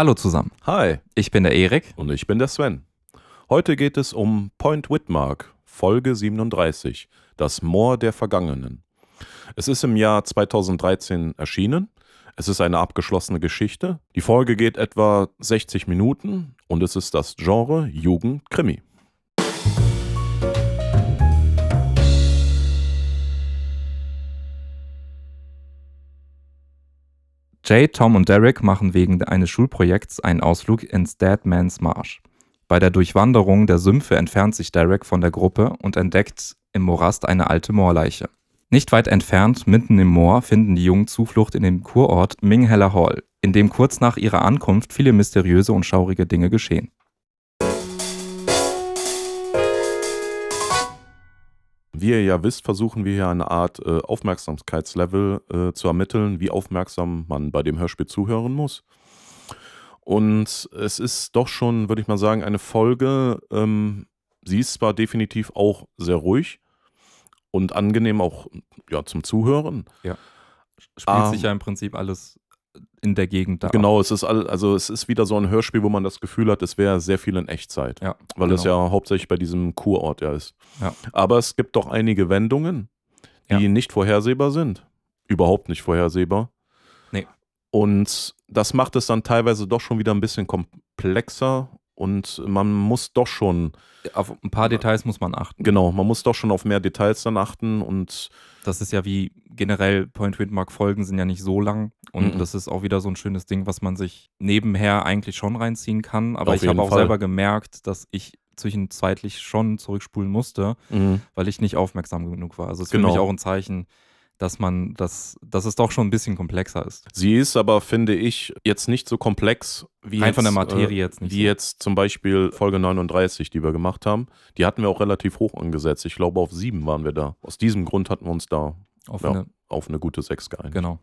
Hallo zusammen. Hi, Ich bin der Erik. und ich bin der Sven. Heute geht es um Point Whitmark, Folge 37, das Moor der Vergangenen. Es ist im Jahr 2013 erschienen. Es ist eine abgeschlossene Geschichte. Die Folge geht etwa 60 Minuten und es ist das Genre Jugend-Krimi. Jay, Tom und Derek machen wegen eines Schulprojekts einen Ausflug ins Dead Man's Marsh. Bei der Durchwanderung der Sümpfe entfernt sich Derek von der Gruppe und entdeckt im Morast eine alte Moorleiche. Nicht weit entfernt, mitten im Moor, finden die Jungen Zuflucht in dem Kurort Mingheller Hall, in dem kurz nach ihrer Ankunft viele mysteriöse und schaurige Dinge geschehen. Wie ihr ja wisst, versuchen wir hier eine Art äh, Aufmerksamkeitslevel äh, zu ermitteln, wie aufmerksam man bei dem Hörspiel zuhören muss. Und es ist doch schon, würde ich mal sagen, eine Folge. Ähm, sie ist zwar definitiv auch sehr ruhig und angenehm auch ja, zum Zuhören. Spielt Ah. sich ja im Prinzip alles in der Gegend da. ab. Genau, es ist all, also es ist wieder so ein Hörspiel, wo man das Gefühl hat, es wäre sehr viel in Echtzeit. Ja, Weil es genau. ja hauptsächlich bei diesem Kurort ja ist. Ja. Aber es gibt doch einige Wendungen, die Ja. nicht vorhersehbar sind. Überhaupt nicht vorhersehbar. Nee. Und das macht es dann teilweise doch schon wieder ein bisschen komplexer und man muss doch schon, Auf ein paar Details muss man achten. genau, man muss doch schon auf mehr Details dann achten und Das ist ja wie generell Point Windmark Folgen sind ja nicht so lang und Mhm. das ist auch wieder so ein schönes Ding, was man sich nebenher eigentlich schon reinziehen kann. Aber Auf ich habe auch Fall. selber gemerkt, dass ich zwischenzeitlich schon zurückspulen musste, weil ich nicht aufmerksam genug war. Also es ist Genau. für mich auch ein Zeichen, dass man, dass, dass es doch schon ein bisschen komplexer ist. sie ist aber, finde ich, jetzt nicht so komplex wie Rein jetzt, von der Materie äh, jetzt nicht Wie so. jetzt zum Beispiel Folge 39, die wir gemacht haben. Die hatten wir auch relativ hoch angesetzt. Ich glaube, auf sieben waren wir da. Aus diesem Grund hatten wir uns da Auf Ja. eine, auf eine gute sechs geeinigt. genau.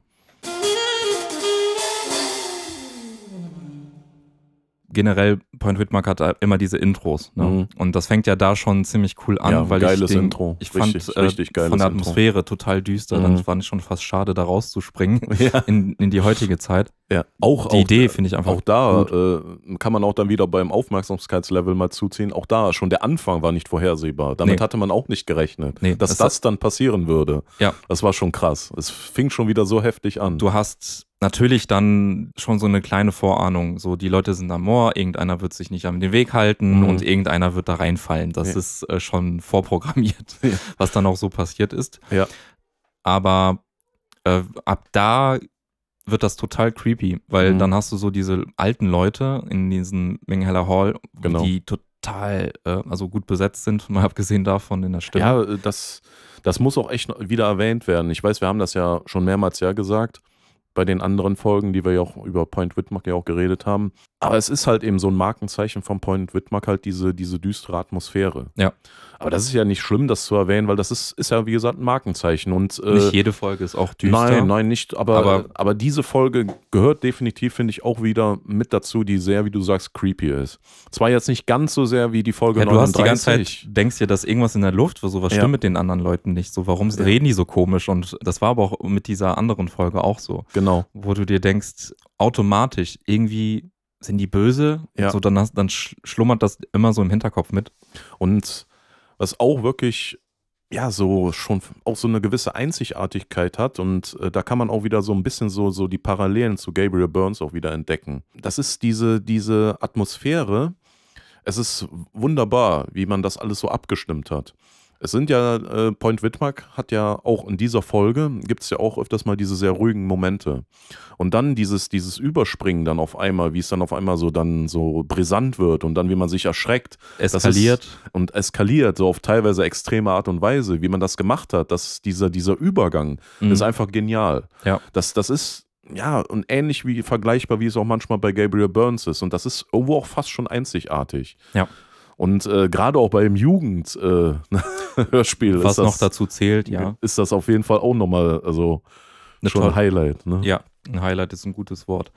Generell, Point Whitmark hat immer diese Intros. Ne? Mhm. Und das fängt ja da schon ziemlich cool an, Ja, weil geiles ich den, Intro. Ich fand Richtig, äh, richtig geiles von der Intro. Atmosphäre total düster. Mhm. Dann fand ich schon fast schade, da rauszuspringen Ja, in, in die heutige Zeit. ja. Auch, Die auch, Idee finde ich einfach auch da äh, kann man auch dann wieder beim Aufmerksamkeitslevel mal zuziehen. Auch da schon der Anfang war nicht vorhersehbar. Damit Nee. hatte man auch nicht gerechnet, Nee, dass das- das, dann passieren würde. Ja. Das war schon krass. Es fing schon wieder so heftig an. Du hast natürlich dann schon so eine kleine Vorahnung. So, die Leute sind am Moor, irgendeiner wird sich nicht an den Weg halten Mhm. und irgendeiner wird da reinfallen. Das Ja. ist äh, schon vorprogrammiert, Ja. was dann auch so passiert ist. Ja. Aber äh, ab da wird das total creepy, weil Mhm. dann hast du so diese alten Leute in diesem Mengenheller Hall, Genau. die total äh, also gut besetzt sind, mal abgesehen davon in der Stimme. Ja, äh, das, das muss auch echt wieder erwähnt werden. Ich weiß, wir haben das ja schon mehrmals ja gesagt bei den anderen Folgen, die wir ja auch über Point Whitmark ja auch geredet haben. Aber es ist halt eben so ein Markenzeichen von Point Whitmark halt diese, diese düstere Atmosphäre. Ja. Aber das ist ja nicht schlimm, das zu erwähnen, weil das ist, ist ja, wie gesagt, ein Markenzeichen. Und, äh, Nicht jede Folge ist auch düster. Nein, nein, nicht. Aber, Aber- aber, diese Folge gehört definitiv, finde ich, auch wieder mit dazu, die sehr, wie du sagst, creepy ist. Zwar jetzt nicht ganz so sehr wie die Folge Ja, du hast die ganze 39. Zeit, denkst dir, dass irgendwas in der Luft, so was Ja. stimmt mit den anderen Leuten nicht. So, warum Ja. reden die so komisch? Und das war aber auch mit dieser anderen Folge auch so, Genau. wo du dir denkst, automatisch, irgendwie sind die böse. Ja. So, dann, hast, dann sch- schlummert das immer so im Hinterkopf mit. Und was auch wirklich, ja, so schon auch so eine gewisse Einzigartigkeit hat und äh, da kann man auch wieder so ein bisschen so, so die Parallelen zu Gabriel Burns auch wieder entdecken. Das ist diese, diese Atmosphäre. Es ist wunderbar, wie man das alles so abgestimmt hat. Es sind ja, äh, Point Whitmark hat ja auch in dieser Folge, gibt es ja auch öfters mal diese sehr ruhigen Momente. Und dann dieses, dieses Überspringen dann auf einmal, wie es dann auf einmal so dann so brisant wird und dann wie man sich erschreckt Eskaliert. und eskaliert, so auf teilweise extreme Art und Weise, wie man das gemacht hat, dass dieser, dieser Übergang Mhm. ist einfach genial. Ja. Das, das ist, ja, und ähnlich wie vergleichbar, wie es auch manchmal bei Gabriel Burns ist. Und das ist irgendwo auch fast schon einzigartig. Ja. Und äh, gerade auch beim Jugendhörspiel äh, was ist, das, noch dazu zählt, ja. ist das auf jeden Fall auch nochmal also, Eine schon ein Highlight. Ne? Ja, ein Highlight ist ein gutes Wort.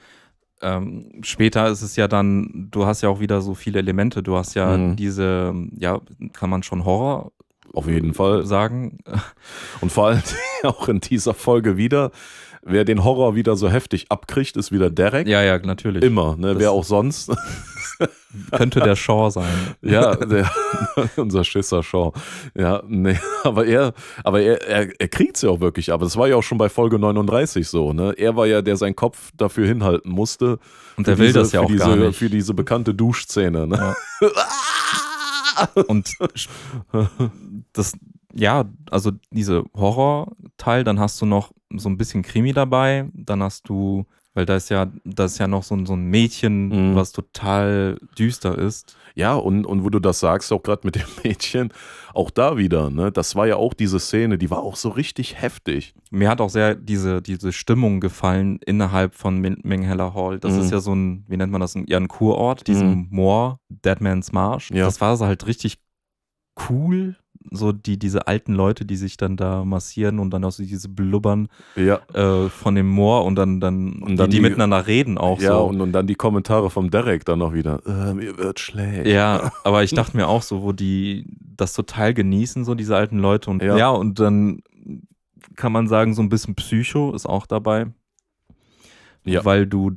Ähm, später ist es ja dann, du hast ja auch wieder so viele Elemente. Du hast ja Mhm. diese, ja, kann man schon Horror Auf jeden Fall. sagen. Und vor allem auch in dieser Folge wieder. wer den Horror wieder so heftig abkriegt, ist wieder Derek. Ja, ja, natürlich. Immer, ne? Das- Wer auch sonst. Könnte der Shaw sein. Ja, der, unser Schisser Shaw. Ja, nee, aber er, aber er, er, er kriegt's ja auch wirklich, aber das war ja auch schon bei Folge 39 so, ne? Er war ja, der seinen Kopf dafür hinhalten musste. Und der will diese, das ja auch diese, gar nicht. Für diese bekannte Duschszene, ne? Und das, ja, also diese Horror-Teil, dann hast du noch so ein bisschen Krimi dabei, dann hast du, weil da ist ja, da ist ja noch so, ein- so ein Mädchen, Mhm. was total düster ist. Ja, und, und wo du das sagst, auch gerade mit dem Mädchen, auch da wieder, ne? Das war ja auch diese Szene, die war auch so richtig heftig. Mir hat auch sehr diese, diese Stimmung gefallen innerhalb von Min- Menghella Hall. Das Mhm. ist ja so ein, wie nennt man das, ein, ja, ein Kurort, diesen Moor, Dead Man's Marsh. Ja. Das war so halt richtig cool. So die, diese alten Leute, die sich dann da massieren und dann auch so diese Blubbern Ja. äh, von dem Moor und dann, dann, Und dann die, die die- miteinander reden auch ja, so. und, und dann die Kommentare vom Derek dann noch wieder. Äh, mir wird schlecht. Ja, aber ich dachte mir auch so, wo die das total genießen, so diese alten Leute. Und Ja. ja, und dann kann man sagen, so ein bisschen Psycho ist auch dabei. Ja. Weil du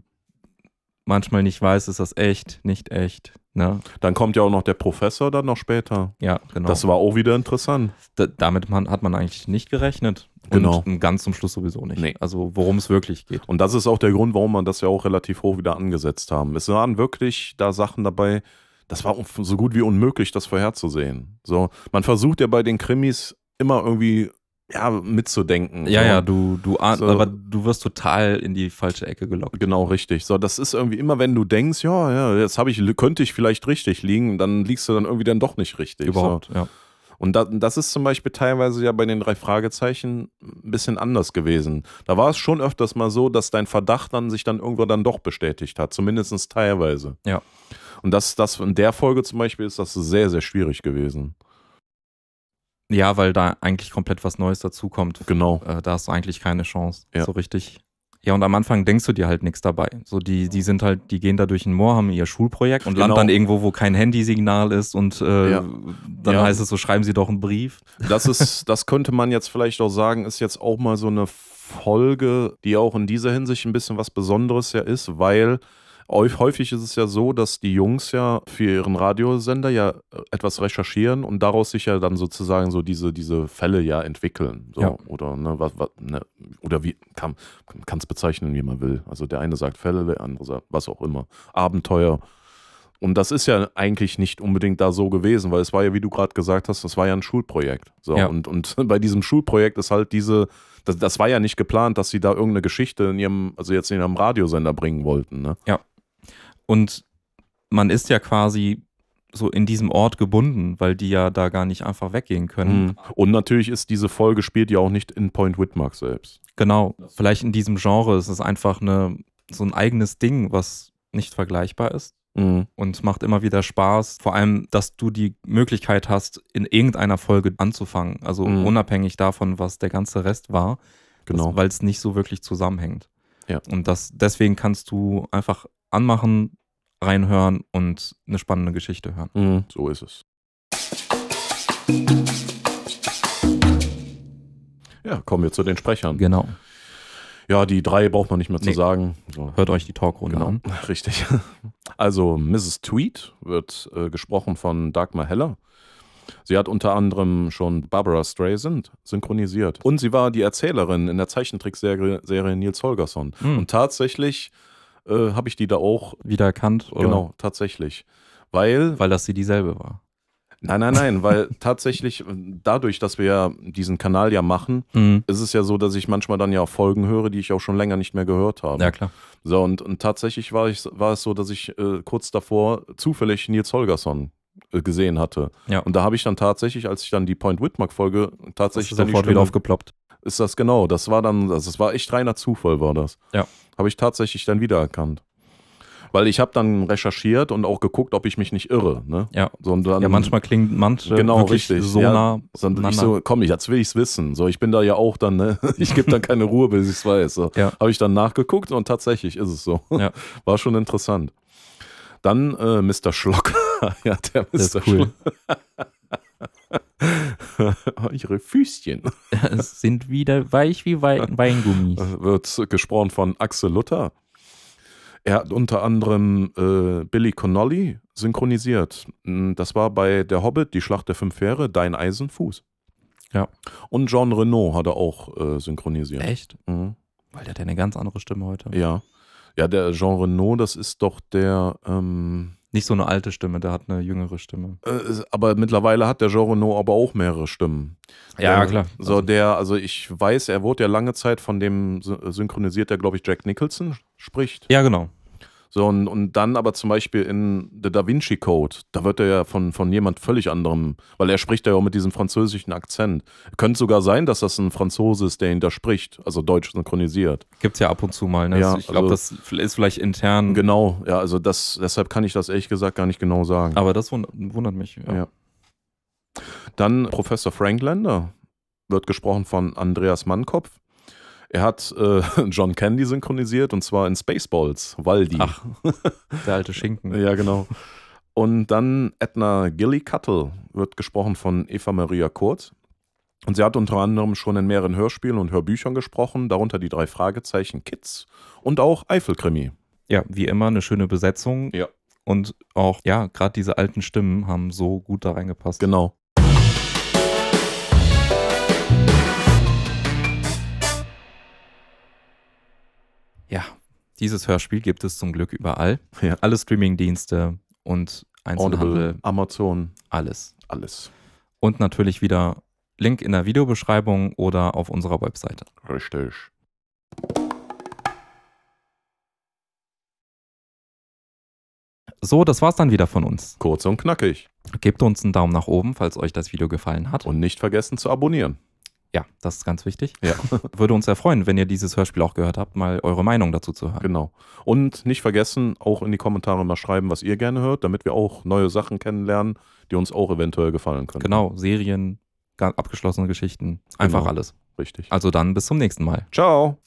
manchmal nicht weißt, ist das echt, nicht echt. Ne? Dann kommt ja auch noch der Professor dann noch später. Ja, genau. Das war auch wieder interessant. da, damit man, hat man eigentlich nicht gerechnet. Genau. Und ganz zum Schluss sowieso nicht. Nee. Also worum es wirklich geht. Und das ist auch der Grund, warum man das ja auch relativ hoch wieder angesetzt haben. Es waren wirklich da Sachen dabei, das war so gut wie unmöglich, das vorherzusehen. So, man versucht ja bei den Krimis immer irgendwie ja, mitzudenken. Ja, so. ja, du, du ahn- So. aber du wirst total in die falsche Ecke gelockt. Genau, richtig. So, das ist irgendwie immer, wenn du denkst, ja, ja, jetzt habe ich, könnte ich vielleicht richtig liegen, dann liegst du dann irgendwie dann doch nicht richtig. Überhaupt, ja. So. Und da, das ist zum Beispiel teilweise ja bei den drei Fragezeichen ein bisschen anders gewesen. Da war es schon öfters mal so, dass dein Verdacht dann sich dann irgendwo dann doch bestätigt hat, zumindest teilweise. Ja. Und das, das in der Folge zum Beispiel ist das sehr, sehr schwierig gewesen. Ja, weil da eigentlich komplett was Neues dazukommt. Genau. Äh, da hast du eigentlich keine Chance. Ja. So richtig. Ja, und am Anfang denkst du dir halt nichts dabei. So, die, die sind halt, die gehen da durch den Moor, haben ihr Schulprojekt und Genau. landen dann irgendwo, wo kein Handysignal ist und äh, Ja. dann Ja. heißt es so, schreiben sie doch einen Brief. Das ist, das könnte man jetzt vielleicht auch sagen, ist jetzt auch mal so eine Folge, die auch in dieser Hinsicht ein bisschen was Besonderes ja ist, weil häufig ist es ja so, dass die Jungs ja für ihren Radiosender ja äh, etwas recherchieren und daraus sich ja dann sozusagen so diese, diese Fälle ja entwickeln. So, Ja. Oder, ne, was, was, ne, oder wie kann es bezeichnen, wie man will. Also der eine sagt Fälle, der andere sagt was auch immer. Abenteuer. Und das ist ja eigentlich nicht unbedingt da so gewesen, weil es war ja, wie du gerade gesagt hast, das war ja ein Schulprojekt. So, Ja. und, und bei diesem Schulprojekt ist halt diese, das, das war ja nicht geplant, dass sie da irgendeine Geschichte in ihrem, also jetzt in ihrem Radiosender bringen wollten. Ne? Und man ist ja quasi so in diesem Ort gebunden, weil die ja da gar nicht einfach weggehen können. Mhm. Und natürlich ist diese Folge spielt ja auch nicht in Point Whitmark selbst. Genau. Vielleicht in diesem Genre ist es einfach eine, so ein eigenes Ding, was nicht vergleichbar ist. Mhm. und macht immer wieder Spaß. Vor allem, dass du die Möglichkeit hast, in irgendeiner Folge anzufangen. Also Mhm. unabhängig davon, was der ganze Rest war, Genau. weil es nicht so wirklich zusammenhängt. Ja. Und das, deswegen kannst du einfach anmachen, reinhören und eine spannende Geschichte hören. Mhm. So ist es. Ja, kommen wir zu den Sprechern. Genau. Ja, die drei braucht man nicht mehr zu Nee. sagen. So. Hört euch die Talkrunde Genau, an. richtig. Also Mrs. Tweed wird äh, gesprochen von Dagmar Heller. Sie hat unter anderem schon Barbara Streisand synchronisiert. Und sie war die Erzählerin in der Zeichentrickserie Serie Nils Holgersson. Hm. Und tatsächlich äh, habe ich die da auch, Wieder erkannt? Oder? genau, tatsächlich. Weil, Weil das sie dieselbe war. nein, nein, nein, weil tatsächlich äh, dadurch, dass wir ja diesen Kanal ja machen, Mhm. ist es ja so, dass ich manchmal dann ja auch Folgen höre, die ich auch schon länger nicht mehr gehört habe. Ja, klar. So, und, und tatsächlich war, ich, war es so, dass ich äh, kurz davor zufällig Nils Holgersson äh, gesehen hatte. Ja. Und da habe ich dann tatsächlich, als ich dann die Point Whitmark-Folge Das tatsächlich ist dann sofort wieder aufgeploppt. Ist das genau. Das war dann, also es war echt reiner Zufall, war das. Ja. Habe ich tatsächlich dann wiedererkannt. Weil ich habe dann recherchiert und auch geguckt, ob ich mich nicht irre. Ne? Ja. So, und dann, Ja, manchmal klingen manche Genau, wirklich richtig. so Ja, nah Sondern ich so, komm, jetzt will ich's wissen. So, ich bin da ja auch dann, ne? Ich gebe dann keine Ruhe, bis ich's weiß. So. Ja. Habe ich dann nachgeguckt und tatsächlich ist es so. Ja. War schon interessant. Dann äh, Mr. Schlock. ja, der Mr. Das cool. Schlock. Ihre Füßchen. sind wieder weich wie Wei Weingummis. Wird gesprochen von Axel Luther. Er hat unter anderem äh, Billy Connolly synchronisiert. Mm, Das war bei Der Hobbit, die Schlacht der fünf Heere, Dein Eisenfuß. Ja. Und Jean Renault hat er auch äh, synchronisiert. Echt? Mhm. Weil der hat ja eine ganz andere Stimme heute. Ja. Ja, der Jean Renault, das ist doch der, ähm, Nicht so eine alte Stimme, der hat eine jüngere Stimme. äh, aber mittlerweile hat der Jean Renault aber auch mehrere Stimmen. Ja, Äh, klar. So, Also- der, also ich weiß, er wurde ja lange Zeit von dem sy- synchronisiert, der, glaube ich, Jack Nicholson spricht. Ja, genau. So, und, und dann aber zum Beispiel in The Da Vinci Code, da wird er ja von, von jemand völlig anderem, weil er spricht ja auch mit diesem französischen Akzent. Könnte sogar sein, dass das ein Franzose ist, der ihn da spricht, also deutsch synchronisiert. Gibt's ja ab und zu mal. Ne? Ja, ich glaube, also- das ist vielleicht intern, Genau, ja, also das, deshalb kann ich das ehrlich gesagt gar nicht genau sagen. aber das wund wundert mich. Ja. Ja. Dann Professor Frank Lander wird gesprochen von Andreas Mannkopf. Er hat äh, John Candy synchronisiert und zwar in Spaceballs, Waldi. Ach, der alte Schinken. Ja, genau. Und dann Edna Gillicuttle wird gesprochen von Eva Maria Kurz. Und sie hat unter anderem schon in mehreren Hörspielen und Hörbüchern gesprochen, darunter die drei Fragezeichen Kids und auch Eifelkrimi. Ja, wie immer eine schöne Besetzung. Ja. Und auch, ja, gerade diese alten Stimmen haben so gut da reingepasst. Genau. Ja, dieses Hörspiel gibt es zum Glück überall. Ja. Alle Streamingdienste und Einzelhandel, Audible, Amazon, alles. alles. Und natürlich wieder Link in der Videobeschreibung oder auf unserer Webseite. Richtig. So, das war's dann wieder von uns. Kurz und knackig. Gebt uns einen Daumen nach oben, falls euch das Video gefallen hat. Und nicht vergessen zu abonnieren. Ja, das ist ganz wichtig. Ja. Würde uns sehr freuen, wenn ihr dieses Hörspiel auch gehört habt, mal eure Meinung dazu zu hören. Genau. Und nicht vergessen, auch in die Kommentare mal schreiben, was ihr gerne hört, damit wir auch neue Sachen kennenlernen, die uns auch eventuell gefallen können. Genau, Serien, abgeschlossene Geschichten, einfach Genau. alles. Richtig. Also dann bis zum nächsten Mal. Ciao.